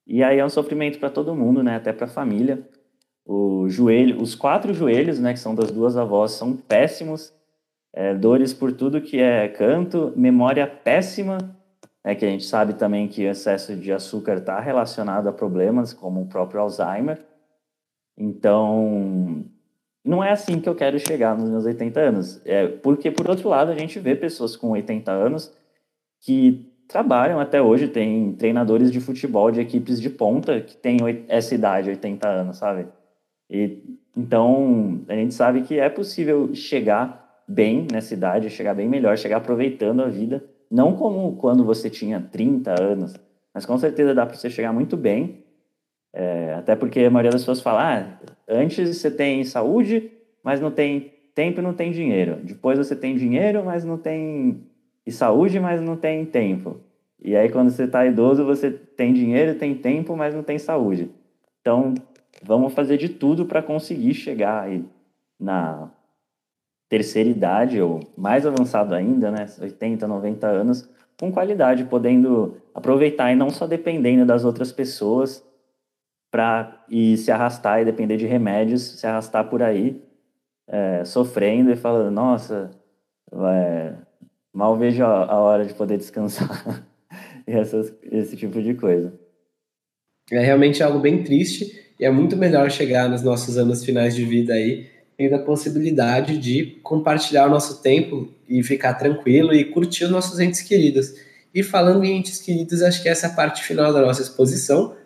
S3: E aí é um sofrimento para todo mundo, né? Até para a família. O joelho, os quatro joelhos, né, que são das duas avós, são péssimos. É, dores por tudo que é canto, memória péssima, né, que a gente sabe também que o excesso de açúcar está relacionado a problemas como o próprio Alzheimer. Então, não é assim que eu quero chegar nos meus 80 anos. É, porque, por outro lado, a gente vê pessoas com 80 anos que trabalham até hoje, tem treinadores de futebol de equipes de ponta que têm essa idade, 80 anos, sabe? E, então, a gente sabe que é possível chegar bem nessa idade, chegar bem melhor, chegar aproveitando a vida, não como quando você tinha 30 anos, mas com certeza dá para você chegar muito bem é, até porque a maioria das pessoas fala, ah, antes você tem saúde, mas não tem tempo e não tem dinheiro. Depois você tem dinheiro, mas não tem e saúde, mas não tem tempo. E aí quando você está idoso, você tem dinheiro, tem tempo, mas não tem saúde. Então, vamos fazer de tudo para conseguir chegar aí na terceira idade ou mais avançado ainda, né, 80, 90 anos, com qualidade, podendo aproveitar e não só dependendo das outras pessoas para e se arrastar e depender de remédios, se arrastar por aí, é, sofrendo e falando, nossa, é, mal vejo a, hora de poder descansar. [laughs] e essas, esse tipo de coisa.
S4: É realmente algo bem triste e é muito melhor chegar nos nossos anos finais de vida aí tendo a possibilidade de compartilhar o nosso tempo e ficar tranquilo e curtir os nossos entes queridos. E falando em entes queridos, acho que essa é a parte final da nossa exposição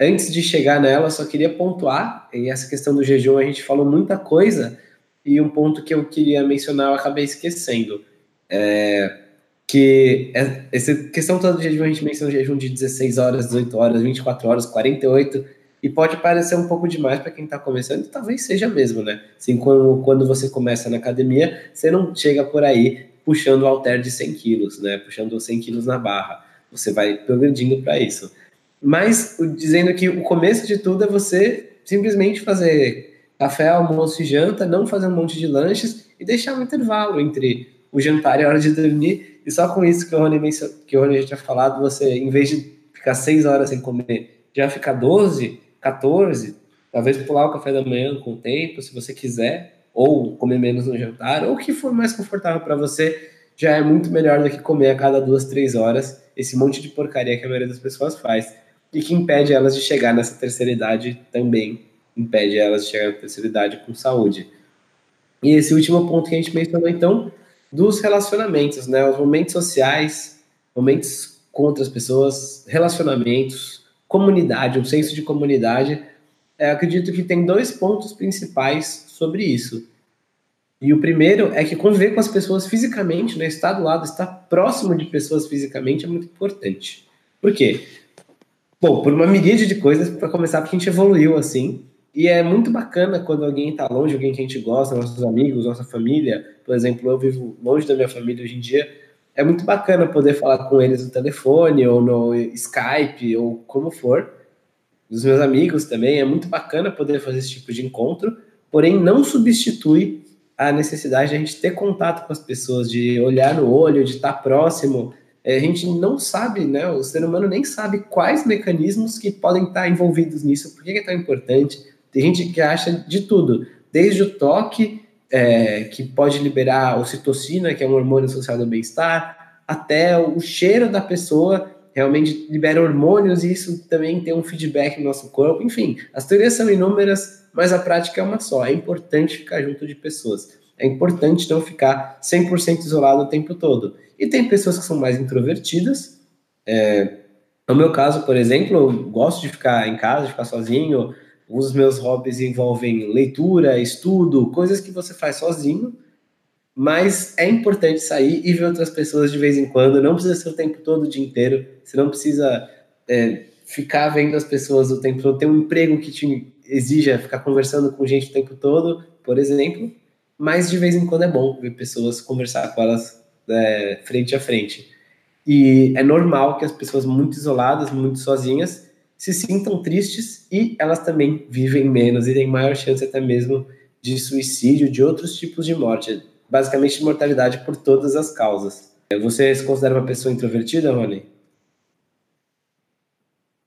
S4: antes de chegar nela, só queria pontuar, e essa questão do jejum, a gente falou muita coisa, e um ponto que eu queria mencionar eu acabei esquecendo. É, que é, essa questão toda do jejum, a gente menciona jejum de 16 horas, 18 horas, 24 horas, 48, e pode parecer um pouco demais para quem está começando, talvez seja mesmo, né? Assim, quando, quando você começa na academia, você não chega por aí puxando o halter de 100 quilos, né? Puxando 100 quilos na barra. Você vai progredindo para isso. Mas dizendo que o começo de tudo é você simplesmente fazer café, almoço e janta, não fazer um monte de lanches e deixar um intervalo entre o jantar e a hora de dormir. E só com isso que o Rony, que o Rony já tinha falado, você, em vez de ficar seis horas sem comer, já ficar 12, 14, talvez pular o café da manhã com o tempo, se você quiser, ou comer menos no jantar, ou o que for mais confortável para você, já é muito melhor do que comer a cada duas, três horas esse monte de porcaria que a maioria das pessoas faz e que impede elas de chegar nessa terceira idade também, impede elas de chegar na terceira idade com saúde. E esse último ponto que a gente mencionou, então, dos relacionamentos, né? Os momentos sociais, momentos com outras pessoas, relacionamentos, comunidade, um senso de comunidade. É, acredito que tem dois pontos principais sobre isso. E o primeiro é que conviver com as pessoas fisicamente, né, estar do lado, estar próximo de pessoas fisicamente é muito importante. Por quê? Bom, por uma medida de coisas, para começar, porque a gente evoluiu assim. E é muito bacana quando alguém está longe, alguém que a gente gosta, nossos amigos, nossa família. Por exemplo, eu vivo longe da minha família hoje em dia. É muito bacana poder falar com eles no telefone ou no Skype ou como for. Dos meus amigos também. É muito bacana poder fazer esse tipo de encontro. Porém, não substitui a necessidade de a gente ter contato com as pessoas, de olhar no olho, de estar próximo é, a gente não sabe, né? O ser humano nem sabe quais mecanismos que podem estar envolvidos nisso, por que é tão importante. Tem gente que acha de tudo, desde o toque, é, que pode liberar ocitocina, que é um hormônio social do bem-estar, até o cheiro da pessoa realmente libera hormônios e isso também tem um feedback no nosso corpo. Enfim, as teorias são inúmeras, mas a prática é uma só. É importante ficar junto de pessoas. É importante não ficar 100% isolado o tempo todo. E tem pessoas que são mais introvertidas. É, no meu caso, por exemplo, eu gosto de ficar em casa, de ficar sozinho. Os meus hobbies envolvem leitura, estudo, coisas que você faz sozinho. Mas é importante sair e ver outras pessoas de vez em quando. Não precisa ser o tempo todo, o dia inteiro. Você não precisa é, ficar vendo as pessoas o tempo todo. Ter um emprego que te exija ficar conversando com gente o tempo todo, por exemplo. Mas de vez em quando é bom ver pessoas, conversar com elas é, frente a frente. E é normal que as pessoas muito isoladas, muito sozinhas, se sintam tristes e elas também vivem menos e têm maior chance até mesmo de suicídio, de outros tipos de morte, basicamente mortalidade por todas as causas. Você se considera uma pessoa introvertida, Rony?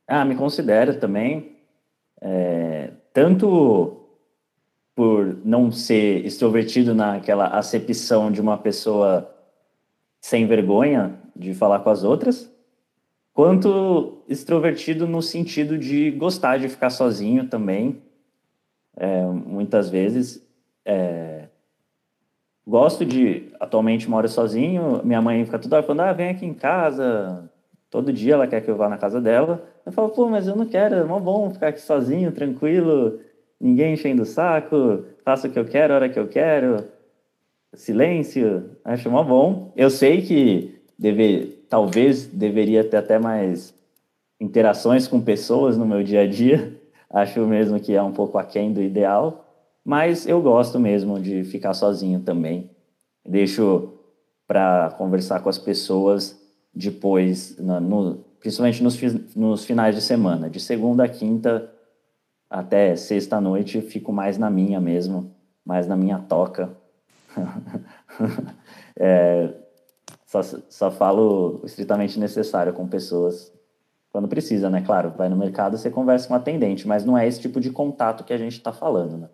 S3: Ah, me considero também. É, tanto por não ser extrovertido naquela acepção de uma pessoa sem vergonha de falar com as outras, quanto extrovertido no sentido de gostar de ficar sozinho também. É, muitas vezes. É, gosto de. Atualmente moro sozinho, minha mãe fica toda hora falando: ah, vem aqui em casa. Todo dia ela quer que eu vá na casa dela. Eu falo, pô, mas eu não quero, é mó bom ficar aqui sozinho, tranquilo, ninguém enchendo o saco, faço o que eu quero, a hora que eu quero, silêncio, acho mó bom. Eu sei que deve, talvez deveria ter até mais interações com pessoas no meu dia a dia, [laughs] acho mesmo que é um pouco aquém do ideal, mas eu gosto mesmo de ficar sozinho também. Deixo para conversar com as pessoas depois, no, principalmente nos, nos finais de semana. De segunda a quinta até sexta noite, fico mais na minha mesmo, mais na minha toca. [laughs] é, só, só falo estritamente necessário com pessoas quando precisa, né? Claro, vai no mercado, você conversa com um atendente, mas não é esse tipo de contato que a gente está falando, né?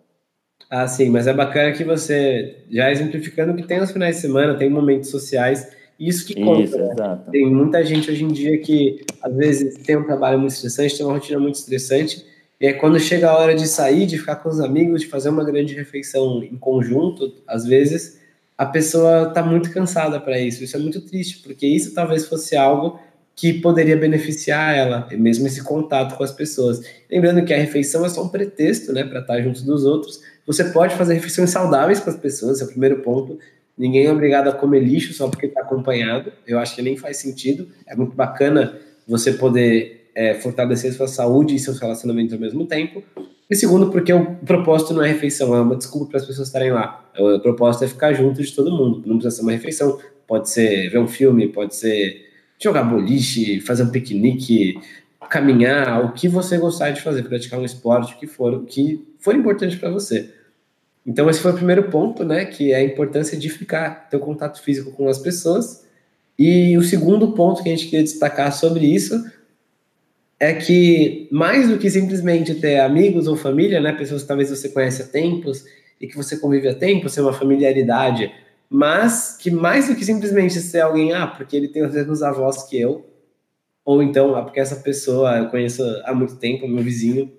S4: Ah, sim, mas é bacana que você, já exemplificando que tem os finais de semana, tem momentos sociais, isso que conta. Isso, né? Tem muita gente hoje em dia que, às vezes, tem um trabalho muito estressante, tem uma rotina muito estressante, e aí quando chega a hora de sair, de ficar com os amigos, de fazer uma grande refeição em conjunto, às vezes, a pessoa está muito cansada para isso. Isso é muito triste, porque isso talvez fosse algo que poderia beneficiar ela, mesmo esse contato com as pessoas. Lembrando que a refeição é só um pretexto, né, para estar junto dos outros. Você pode fazer refeições saudáveis com as pessoas, esse é o primeiro ponto. Ninguém é obrigado a comer lixo só porque está acompanhado. Eu acho que nem faz sentido. É muito bacana você poder é, fortalecer sua saúde e seus relacionamentos ao mesmo tempo. E segundo, porque o propósito não é refeição, é uma desculpa para as pessoas estarem lá. O propósito é ficar junto de todo mundo. Não precisa ser uma refeição. Pode ser ver um filme, pode ser jogar boliche, fazer um piquenique, caminhar, o que você gostar de fazer, praticar um esporte, o que for, o que for importante para você. Então esse foi o primeiro ponto, né, que é a importância de ficar ter o contato físico com as pessoas. E o segundo ponto que a gente queria destacar sobre isso é que mais do que simplesmente ter amigos ou família, né, pessoas que talvez você conhece há tempos e que você convive há tempos, ser uma familiaridade, mas que mais do que simplesmente ser alguém, ah, porque ele tem os mesmos avós que eu, ou então, ah, porque essa pessoa eu conheço há muito tempo, meu vizinho.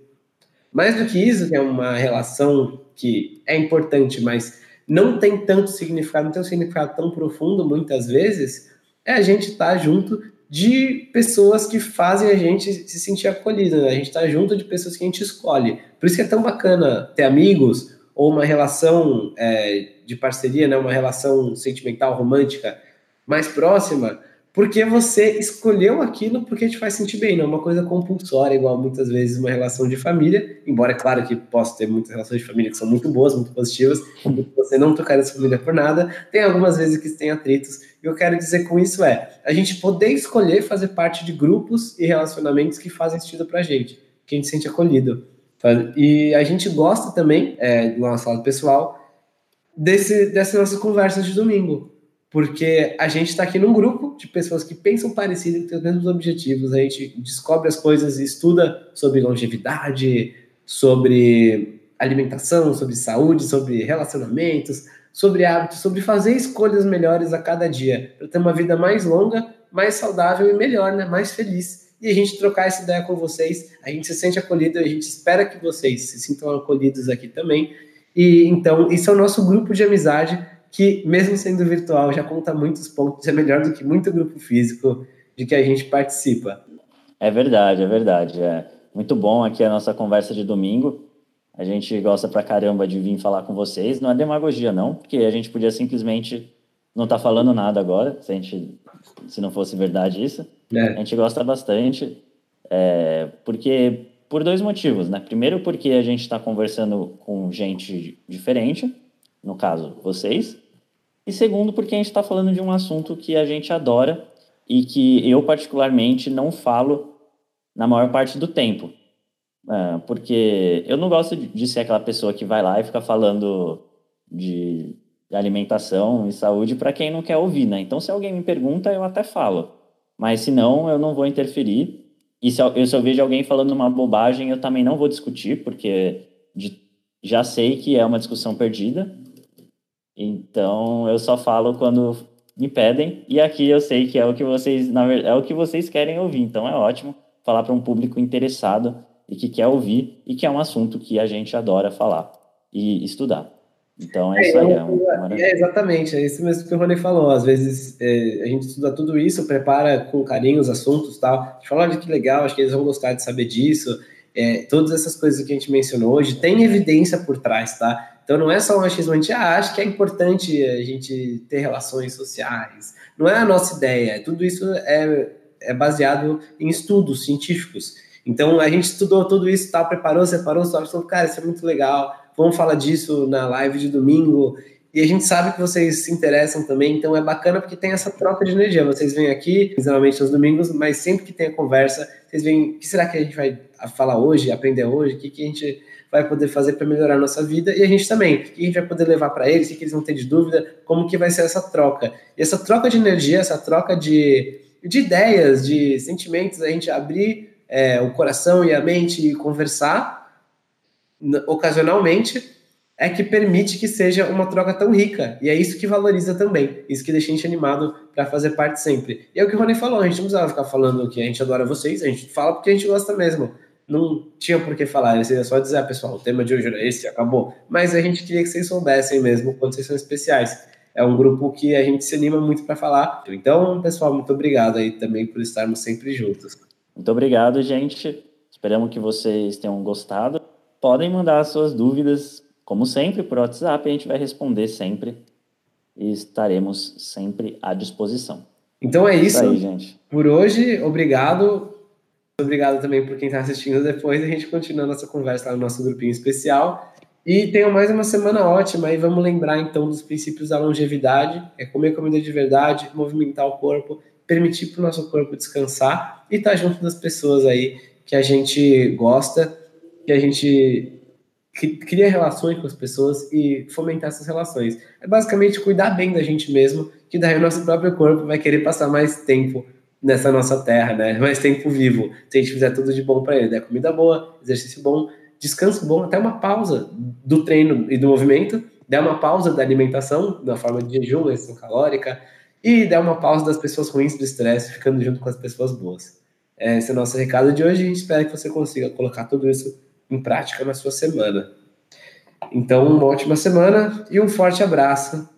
S4: Mais do que isso, que é uma relação que é importante, mas não tem tanto significado, não tem um significado tão profundo muitas vezes, é a gente estar tá junto de pessoas que fazem a gente se sentir acolhido, né? A gente está junto de pessoas que a gente escolhe. Por isso que é tão bacana ter amigos ou uma relação é, de parceria, né? Uma relação sentimental, romântica mais próxima, porque você escolheu aquilo porque te faz sentir bem, não é uma coisa compulsória, igual muitas vezes uma relação de família, embora é claro que possa ter muitas relações de família que são muito boas, muito positivas, você não tocar essa família por nada, tem algumas vezes que tem atritos, e eu quero dizer com isso é, a gente poder escolher fazer parte de grupos e relacionamentos que fazem sentido pra gente, que a gente se sente acolhido. E a gente gosta também, é, do nosso lado pessoal, desse, dessas nossas conversas de domingo, porque a gente está aqui num grupo de pessoas que pensam parecido, que têm os mesmos objetivos, a gente descobre as coisas e estuda sobre longevidade, sobre alimentação, sobre saúde, sobre relacionamentos, sobre hábitos, sobre fazer escolhas melhores a cada dia, para ter uma vida mais longa, mais saudável e melhor, né? mais feliz. E a gente trocar essa ideia com vocês, a gente se sente acolhido, a gente espera que vocês se sintam acolhidos aqui também. E então, isso é o nosso grupo de amizade que, mesmo sendo virtual, já conta muitos pontos, é melhor do que muito grupo físico de que a gente participa.
S3: É verdade, é verdade. É muito bom aqui a nossa conversa de domingo. A gente gosta pra caramba de vir falar com vocês. Não é demagogia, não, porque a gente podia simplesmente não estar tá falando nada agora, se, a gente, se não fosse verdade isso. É. A gente gosta bastante, é, porque por dois motivos, né? Primeiro, porque a gente está conversando com gente diferente no caso, vocês. E segundo, porque a gente está falando de um assunto que a gente adora e que eu, particularmente, não falo na maior parte do tempo. Uh, porque eu não gosto de, ser aquela pessoa que vai lá e fica falando de, de alimentação e saúde para quem não quer ouvir, né? Então, se alguém me pergunta, eu até falo. Mas se não, eu não vou interferir. E se eu, se eu vejo alguém falando uma bobagem, eu também não vou discutir, porque de, já sei que é uma discussão perdida. Então, eu só falo quando me pedem. E aqui eu sei que é o que vocês, na verdade, é o que vocês querem ouvir. Então, é ótimo falar para um público interessado e que quer ouvir e que é um assunto que a gente adora falar e estudar. Então é, é isso aí. É, um,
S4: é, exatamente, é isso mesmo que o Rony falou. Às vezes é, a gente estuda tudo isso, prepara com carinho os assuntos tal. A gente fala, olha que legal, acho que eles vão gostar de saber disso. É, todas essas coisas que a gente mencionou hoje tem evidência por trás, tá? Então não é só um achismo, a gente acha que é importante a gente ter relações sociais. Não é a nossa ideia. Tudo isso é, é baseado em estudos científicos. Então a gente estudou tudo isso, tal, preparou, separou, só falou, cara, isso é muito legal vamos falar disso na live de domingo. E a gente sabe que vocês se interessam também, então é bacana porque tem essa troca de energia. Vocês vêm aqui, geralmente nos domingos, mas sempre que tem a conversa, vocês vêm, o que será que a gente vai falar hoje, aprender hoje? O que, que a gente vai poder fazer para melhorar a nossa vida? E a gente também, o que a gente vai poder levar para eles, o que, eles vão ter de dúvida, como que vai ser essa troca. E essa troca de energia, essa troca de, de ideias, de sentimentos, a gente abrir é, o coração e a mente e conversar, ocasionalmente, é que permite que seja uma troca tão rica. E é isso que valoriza também. Isso que deixa a gente animado para fazer parte sempre. E é o que o Rony falou: a gente não precisava ficar falando que a gente adora vocês, a gente fala porque a gente gosta mesmo. Não tinha por que falar, seria só dizer, ah, pessoal, o tema de hoje era esse, acabou. Mas a gente queria que vocês soubessem mesmo quando vocês são especiais. É um grupo que a gente se anima muito para falar. Então, pessoal, muito obrigado aí também por estarmos sempre juntos.
S3: Muito obrigado, gente. Esperamos que vocês tenham gostado podem mandar suas dúvidas, como sempre, por WhatsApp, a gente vai responder sempre e estaremos sempre à disposição.
S4: Então é isso. isso aí, gente. Por hoje, obrigado. Obrigado também por quem está assistindo depois. A gente continua a nossa conversa lá no nosso grupinho especial. E tenham mais uma semana ótima. E vamos lembrar então dos princípios da longevidade: é comer comida de verdade, movimentar o corpo, permitir para o nosso corpo descansar e estar tá junto das pessoas aí que a gente gosta que a gente cria relações com as pessoas e fomentar essas relações. É basicamente cuidar bem da gente mesmo, que daí o nosso próprio corpo vai querer passar mais tempo nessa nossa terra, né? Mais tempo vivo. Se a gente fizer tudo de bom para ele, né? Comida boa, exercício bom, descanso bom, até uma pausa do treino e do movimento, der uma pausa da alimentação, na forma de jejum, restrição calórica, e der uma pausa das pessoas ruins do estresse, ficando junto com as pessoas boas. Esse é o nosso recado de hoje e espero que você consiga colocar tudo isso em prática na sua semana. Então, uma ótima semana e um forte abraço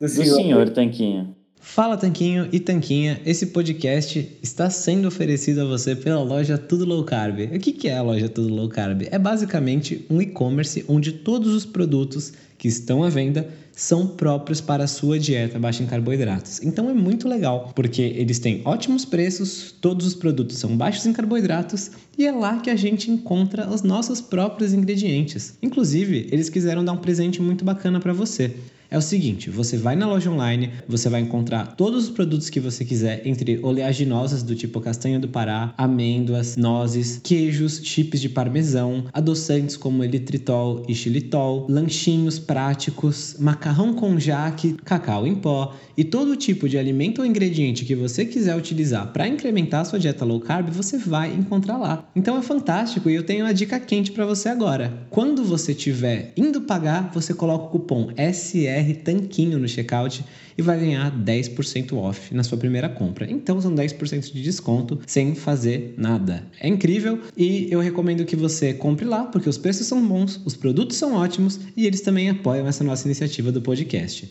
S3: do senhor, do senhor Tanquinho.
S5: Fala Tanquinho e Tanquinha, esse podcast está sendo oferecido a você pela loja Tudo Low Carb. O que é a loja Tudo Low Carb? É basicamente um e-commerce onde todos os produtos que estão à venda são próprios para a sua dieta baixa em carboidratos. Então é muito legal, porque eles têm ótimos preços, todos os produtos são baixos em carboidratos e é lá que a gente encontra os nossos próprios ingredientes. Inclusive, eles quiseram dar um presente muito bacana para você é o seguinte: você vai na loja online, você vai encontrar todos os produtos que você quiser, entre oleaginosas do tipo castanha do Pará, amêndoas, nozes, queijos, chips de parmesão, adoçantes como elitritol e xilitol, lanchinhos práticos, macarrão com jaque, cacau em pó e todo tipo de alimento ou ingrediente que você quiser utilizar para incrementar a sua dieta low carb, você vai encontrar lá. Então é fantástico e eu tenho uma dica quente para você agora. Quando você estiver indo pagar, você coloca o cupom SR BR Tanquinho no checkout e vai ganhar 10% off na sua primeira compra. Então são 10% de desconto sem fazer nada. É incrível e eu recomendo que você compre lá porque os preços são bons, os produtos são ótimos e eles também apoiam essa nossa iniciativa do podcast.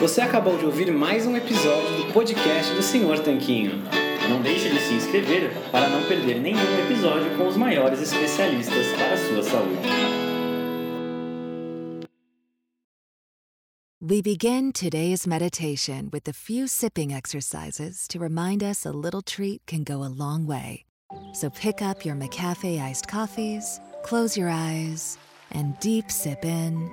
S4: Você acabou de ouvir mais um episódio do podcast do Senhor Tanquinho.
S3: Não deixe de se inscrever para não perder nenhum episódio com os maiores especialistas para a sua saúde.
S6: We begin today's meditation with a few sipping exercises to remind us a little treat can go a long way. So pick up your McCafe iced coffees, close your eyes, and deep sip in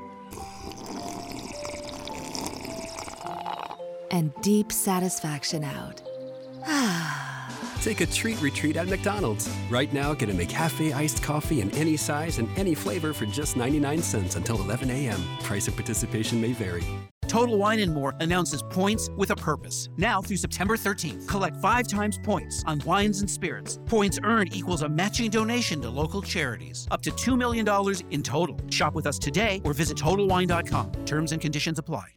S6: and deep satisfaction out. [sighs]
S7: Take a treat retreat at McDonald's. Right now, get a McCafe iced coffee in any size and any flavor for just 99 cents until 11 a.m. Price of participation may vary.
S8: Total Wine and More announces points with a purpose. Now through September 13th, collect five times points on wines and spirits. Points earned equals a matching donation to local charities. Up to $2 million in total. Shop with us today or visit TotalWine.com. Terms and conditions apply.